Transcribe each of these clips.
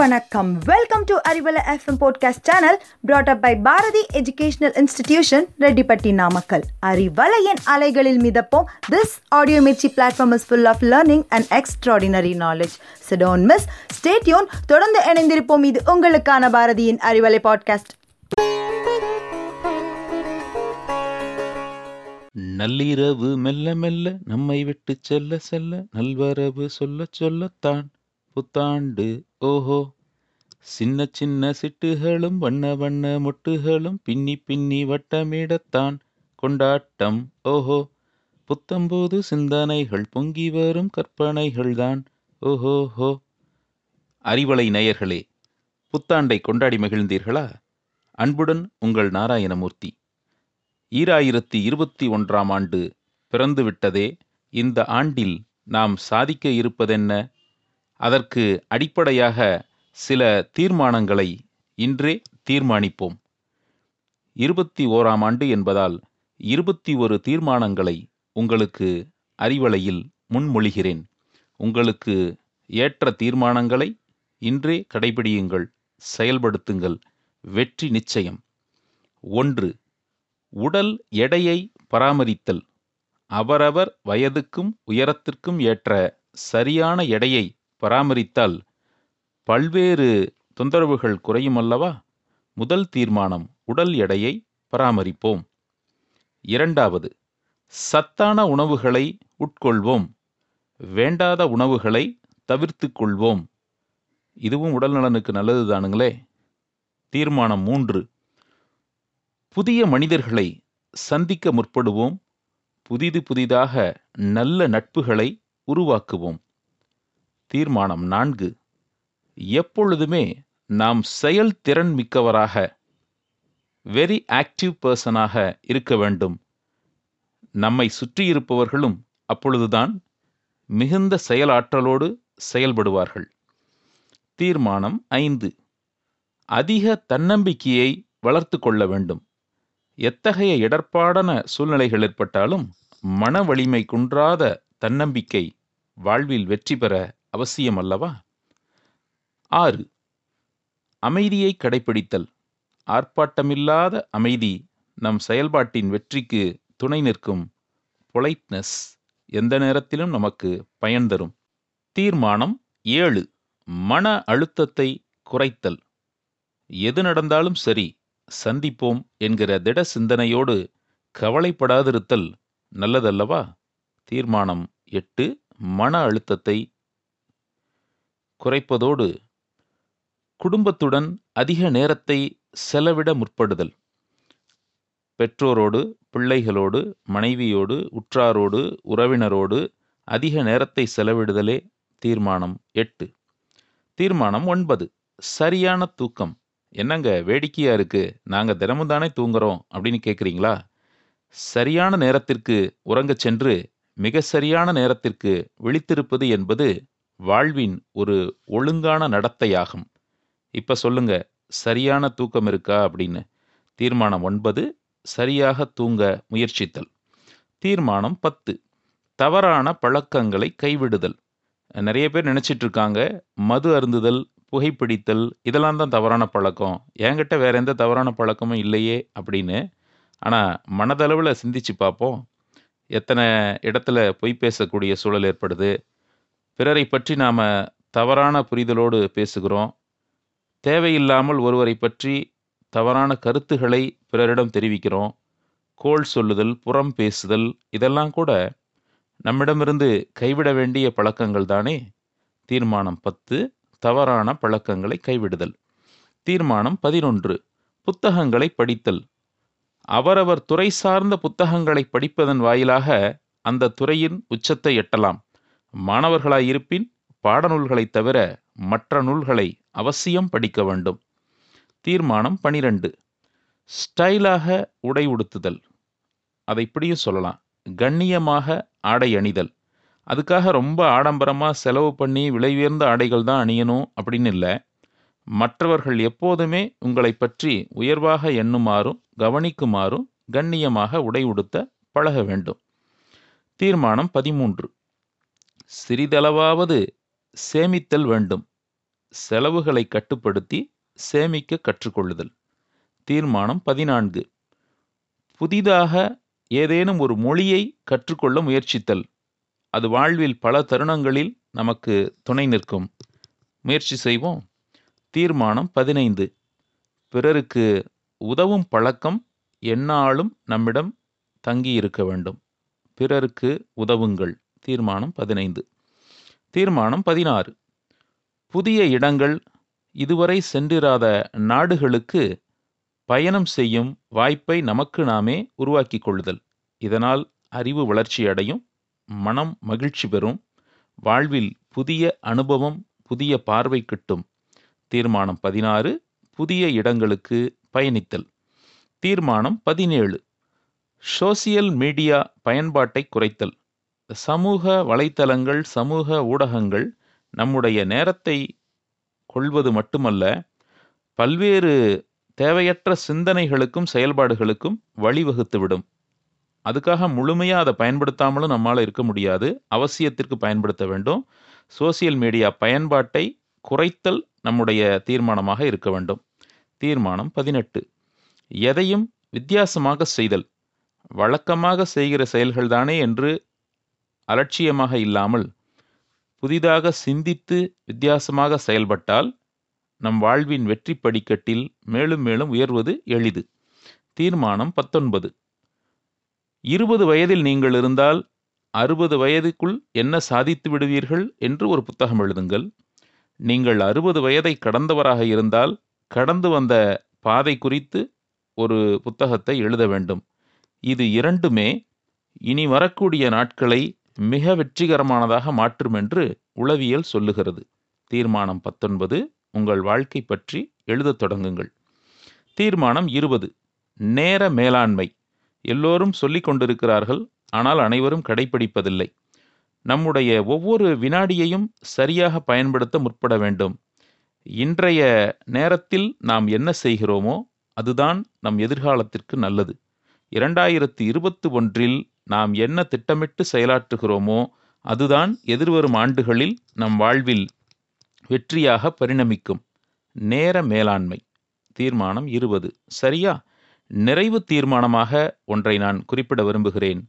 வணக்கம். Welcome to Arivalai FM podcast channel brought up by Bharathi educational institution Rettipatti Namakkal அறிவலையின் அலைகளில் மிதப்போம். This audio Mirchi platform is full of learning and extraordinary knowledge சிடோன் miss stay tuned தொடர்ந்து இணைந்திருப்போம். இது உங்களுக்கான பாரதியின் Arivalai podcast நள்ளிரவு மெல்ல மெல்ல நம்மை விட்டு செல்ல செல்ல நல்வரவு சொல்ல சொல்லத்தான். புத்தாண்டு ஓஹோ. சின்ன சின்ன சிட்டுகளும் வண்ண வண்ண மொட்டுகளும் பின்னி பின்னி வட்டமிடத்தான் கொண்டாட்டம் ஓஹோ. புத்தம்போது சிந்தனைகள் பொங்கி வரும் கற்பனைகள்தான் ஓஹோஹோ. அறிவலை நேயர்களே புத்தாண்டை கொண்டாடி மகிழ்ந்தீர்களா? அன்புடன் உங்கள் நாராயணமூர்த்தி. ஈராயிரத்தி இருபத்தி ஒன்றாம் ஆண்டு பிறந்துவிட்டதே இந்த ஆண்டில் நாம் சாதிக்க இருப்பதென்ன? அதற்கு அடிப்படையாக சில தீர்மானங்களை இன்றே தீர்மானிப்போம். இருபத்தி ஓராம் ஆண்டு என்பதால் இருபத்தி ஒரு தீர்மானங்களை உங்களுக்கு அறிவலையில் முன்மொழிகிறேன். உங்களுக்கு ஏற்ற தீர்மானங்களை இன்றே கடைபிடியுங்கள் செயல்படுத்துங்கள். வெற்றி நிச்சயம். ஒன்று உடல் எடையை பராமரித்தல். அவரவர் வயதுக்கும் உயரத்திற்கும் ஏற்ற சரியான எடையை பராமரித்தால் பல்வேறு தொந்தரவுகள் குறையும் அல்லவா? முதல் தீர்மானம் உடல் எடையை பராமரிப்போம். இரண்டாவது சத்தான உணவுகளை உட்கொள்வோம். வேண்டாத உணவுகளை தவிர்த்து கொள்வோம். இதுவும் உடல் நலனுக்கு நல்லது தானுங்களே. தீர்மானம் மூன்று புதிய மனிதர்களை சந்திக்க முற்படுவோம். புதிது புதிதாக நல்ல நட்புகளை உருவாக்குவோம். தீர்மானம் நான்கு. எப்பொழுதுமே நாம் செயல்திறன் மிக்கவராக வெரி ஆக்டிவ் பர்சனாக இருக்க வேண்டும். நம்மை சுற்றியிருப்பவர்களும் அப்பொழுதுதான் மிகுந்த செயலாற்றலோடு செயல்படுவார்கள். தீர்மானம் ஐந்து. அதிக தன்னம்பிக்கையை வளர்த்து கொள்ள வேண்டும். எத்தகைய இடர்பாடான சூழ்நிலைகள் ஏற்பட்டாலும் மன வலிமை குன்றாத தன்னம்பிக்கை வாழ்வில் வெற்றி பெற அவசியம் அல்லவா? ஆறு. அமைதியை கடைபிடித்தல் ஆர்ப்பாட்டமில்லாத அமைதி நம் செயல்பாட்டின் வெற்றிக்கு துணை நிற்கும். பொலைட்னஸ் எந்த நேரத்திலும் நமக்கு பயன் தரும். தீர்மானம் ஏழு. மன அழுத்தத்தை குறைத்தல். எது நடந்தாலும் சரி சந்திப்போம் என்கிற திட சிந்தனையோடு கவலைப்படாதிருத்தல் நல்லதல்லவா? தீர்மானம் எட்டு. மன அழுத்தத்தை குறைப்பதோடு குடும்பத்துடன் அதிக நேரத்தை செலவிட முற்படுதல். பெற்றோரோடு பிள்ளைகளோடு மனைவியோடு உற்றாரோடு உறவினரோடு அதிக நேரத்தை செலவிடுதலே தீர்மானம் எட்டு. தீர்மானம் ஒன்பது. சரியான தூக்கம். என்னங்க வேடிக்கையாக இருக்குது நாங்க தினமும் தானே தூங்குறோம் அப்படின்னு கேட்குறீங்களா சரியான நேரத்திற்கு உறங்கச் சென்று மிக சரியான நேரத்திற்கு விழித்திருப்பது என்பது வாழ்வின் ஒரு ஒழுங்கான நடத்தையாகும். இப்ப சொல்லுங்க சரியான தூக்கம் இருக்கா அப்படின்னு. தீர்மானம் ஒன்பது சரியாக தூங்க முயற்சித்தல். தீர்மானம் பத்து தவறான பழக்கங்களை கைவிடுதல். நிறைய பேர் நினச்சிட்டு இருக்காங்க மது அருந்துதல் புகைப்பிடித்தல் இதெல்லாம் தான் தவறான பழக்கம். என்கிட்ட வேற எந்த தவறான பழக்கமும் இல்லையே அப்படின்னு. ஆனால் மனதளவில் சிந்திச்சு பார்ப்போம். எத்தனை இடத்துல பொய் பேசக்கூடிய சூழல் ஏற்படுது? பிறரை பற்றி நாம் தவறான புரிதலோடு பேசுகிறோம். தேவையில்லாமல் ஒருவரை பற்றி தவறான கருத்துகளை பிறரிடம் தெரிவிக்கிறோம். கோள் சொல்லுதல் புறம் பேசுதல் இதெல்லாம் கூட நம்மிடமிருந்து கைவிட வேண்டிய பழக்கங்கள் தானே? தீர்மானம் பத்து தவறான பழக்கங்களை கைவிடுதல். தீர்மானம் பதினொன்று புத்தகங்களை படித்தல். அவரவர் துறை சார்ந்த புத்தகங்களை படிப்பதன் வாயிலாக அந்த துறையின் உச்சத்தை எட்டலாம். மாணவர்களாயிருப்பின் பாடநூல்களைத் தவிர மற்ற நூல்களை அவசியம் படிக்க வேண்டும். தீர்மானம் பனிரெண்டு. ஸ்டைலாக உடை உடுத்துதல். அதை இப்படியும் சொல்லலாம். கண்ணியமாக ஆடை அணிதல். அதுக்காக ரொம்ப ஆடம்பரமாக செலவு பண்ணி விலை உயர்ந்த ஆடைகள் தான் அணியணும் அப்படின்னு இல்லை. மற்றவர்கள் எப்போதுமே உங்களை பற்றி உயர்வாக எண்ணுமாறும் கவனிக்குமாறும் கண்ணியமாக உடை உடுத்த பழக வேண்டும். தீர்மானம் பதிமூன்று. சிறிதளவாவது சேமித்தல் வேண்டும். செலவுகளை கட்டுப்படுத்தி சேமிக்க கற்றுக்கொள்ளுதல். தீர்மானம் பதினான்கு. புதிதாக ஏதேனும் ஒரு மொழியை கற்றுக்கொள்ள முயற்சித்தல். அது வாழ்வில் பல தருணங்களில் நமக்கு துணை நிற்கும். முயற்சி செய்வோம். தீர்மானம் பதினைந்து. பிறருக்கு உதவும் பழக்கம் எந்நாளும் நம்மிடம் தங்கியிருக்க வேண்டும். பிறருக்கு உதவுங்கள். தீர்மானம் பதினைந்து. தீர்மானம் பதினாறு. புதிய இடங்கள் இதுவரை சென்றிராத நாடுகளுக்கு பயணம் செய்யும் வாய்ப்பை நமக்கு நாமே உருவாக்கிக் கொள்ளுதல். இதனால் அறிவு வளர்ச்சி அடையும் மனம் மகிழ்ச்சி பெறும் வாழ்வில் புதிய அனுபவம் புதிய பார்வை கிட்டும். தீர்மானம் பதினாறு. புதிய இடங்களுக்கு பயணித்தல். தீர்மானம் பதினேழு. சோசியல் மீடியா பயன்பாட்டை குறைத்தல். சமூக வலைத்தளங்கள் சமூக ஊடகங்கள் நம்முடைய நேரத்தை கொள்வது மட்டுமல்ல பல்வேறு தேவையற்ற சிந்தனைகளுக்கும் செயல்பாடுகளுக்கும் வழிவகுத்துவிடும். அதுக்காக முழுமையாக அதை பயன்படுத்தாமலும் நம்மால் இருக்க முடியாது. அவசியத்திற்கு பயன்படுத்த வேண்டும். சோசியல் மீடியா பயன்பாட்டை குறைத்தல் நம்முடைய தீர்மானமாக இருக்க வேண்டும். தீர்மானம் பதினெட்டு. எதையும் வித்தியாசமாக செய்தல் வழக்கமாக செய்கிற செயல்கள்தானே என்று அலட்சியமாக இல்லாமல் புதிதாக சிந்தித்து வித்தியாசமாக செயல்பட்டால் நம் வாழ்வின் வெற்றி படிக்கட்டில் மேலும் மேலும் உயர்வது எளிது. தீர்மானம் பத்தொன்பது. இருபது வயதில் நீங்கள் இருந்தால் அறுபது வயதுக்குள் என்ன சாதித்து விடுவீர்கள் என்று ஒரு புத்தகம் எழுதுங்கள். நீங்கள் அறுபது வயதை கடந்தவராக இருந்தால் கடந்து வந்த பாதை குறித்து ஒரு புத்தகத்தை எழுத வேண்டும். இது இரண்டுமே இனி வரக்கூடிய நாட்களை மிக வெற்றிகரமானதாக மாற்றும் என்று உளவியல் சொல்லுகிறது. தீர்மானம் பத்தொன்பது உங்கள் வாழ்க்கை பற்றி எழுதத் தொடங்குங்கள். தீர்மானம் இருபது நேர மேலாண்மை. எல்லோரும் சொல்லிக் கொண்டிருக்கிறார்கள் ஆனால் அனைவரும் கடைபிடிப்பதில்லை நம்முடைய ஒவ்வொரு வினாடியையும் சரியாக பயன்படுத்த முற்பட வேண்டும். இன்றைய நேரத்தில் நாம் என்ன செய்கிறோமோ அதுதான் நம் எதிர்காலத்திற்கு நல்லது. இரண்டாயிரத்தி இருபத்தி ஒன்றில் நாம் என்ன திட்டமிட்டு செயலாற்றுகிறோமோ அதுதான் எதிர்வரும் ஆண்டுகளில் நம் வாழ்வில் வெற்றியாக பரிணமிக்கும். நேர மேலாண்மை. தீர்மானம் இருபது. சரியா? நிறைவு தீர்மானமாக ஒன்றை நான் குறிப்பிட விரும்புகிறேன்.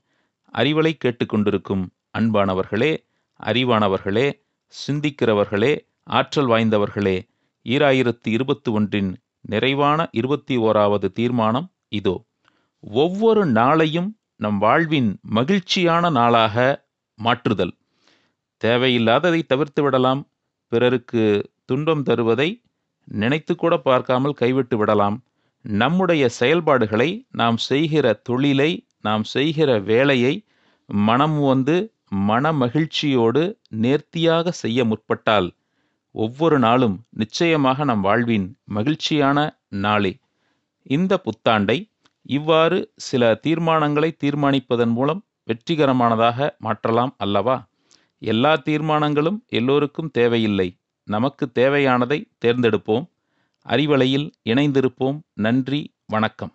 அறிவலை கேட்டுக்கொண்டிருக்கும் அன்பானவர்களே அறிவானவர்களே சிந்திக்கிறவர்களே ஆற்றல் வாய்ந்தவர்களே ஈராயிரத்தி இருபத்தி ஒன்றின் நிறைவான இருபத்தி ஓராவது தீர்மானம் இதோ. ஒவ்வொரு நாளையும் நம் வாழ்வின் மகிழ்ச்சியான நாளாக மாற்றுதல். தேவையில்லாததை தவிர்த்து விடலாம் பிறருக்கு துன்பம் தருவதை நினைத்து கூட பார்க்காமல் கைவிட்டு விடலாம். நம்முடைய செயல்பாடுகளை நாம் செய்கிற தொழிலை நாம் செய்கிற வேலையை மனம் வந்து மன மகிழ்ச்சியோடு நேர்த்தியாக செய்ய முற்பட்டால் ஒவ்வொரு நாளும் நிச்சயமாக நம் வாழ்வின் மகிழ்ச்சியான நாளே. இந்த புத்தாண்டை இவ்வாறு சில தீர்மானங்களை தீர்மானிப்பதன் மூலம் வெற்றிகரமானதாக மாற்றலாம் அல்லவா? எல்லா தீர்மானங்களும் எல்லோருக்கும் தேவையில்லை. நமக்கு தேவையானதை தேர்ந்தெடுப்போம். அறிவலையில் இணைந்திருப்போம். நன்றி. வணக்கம்.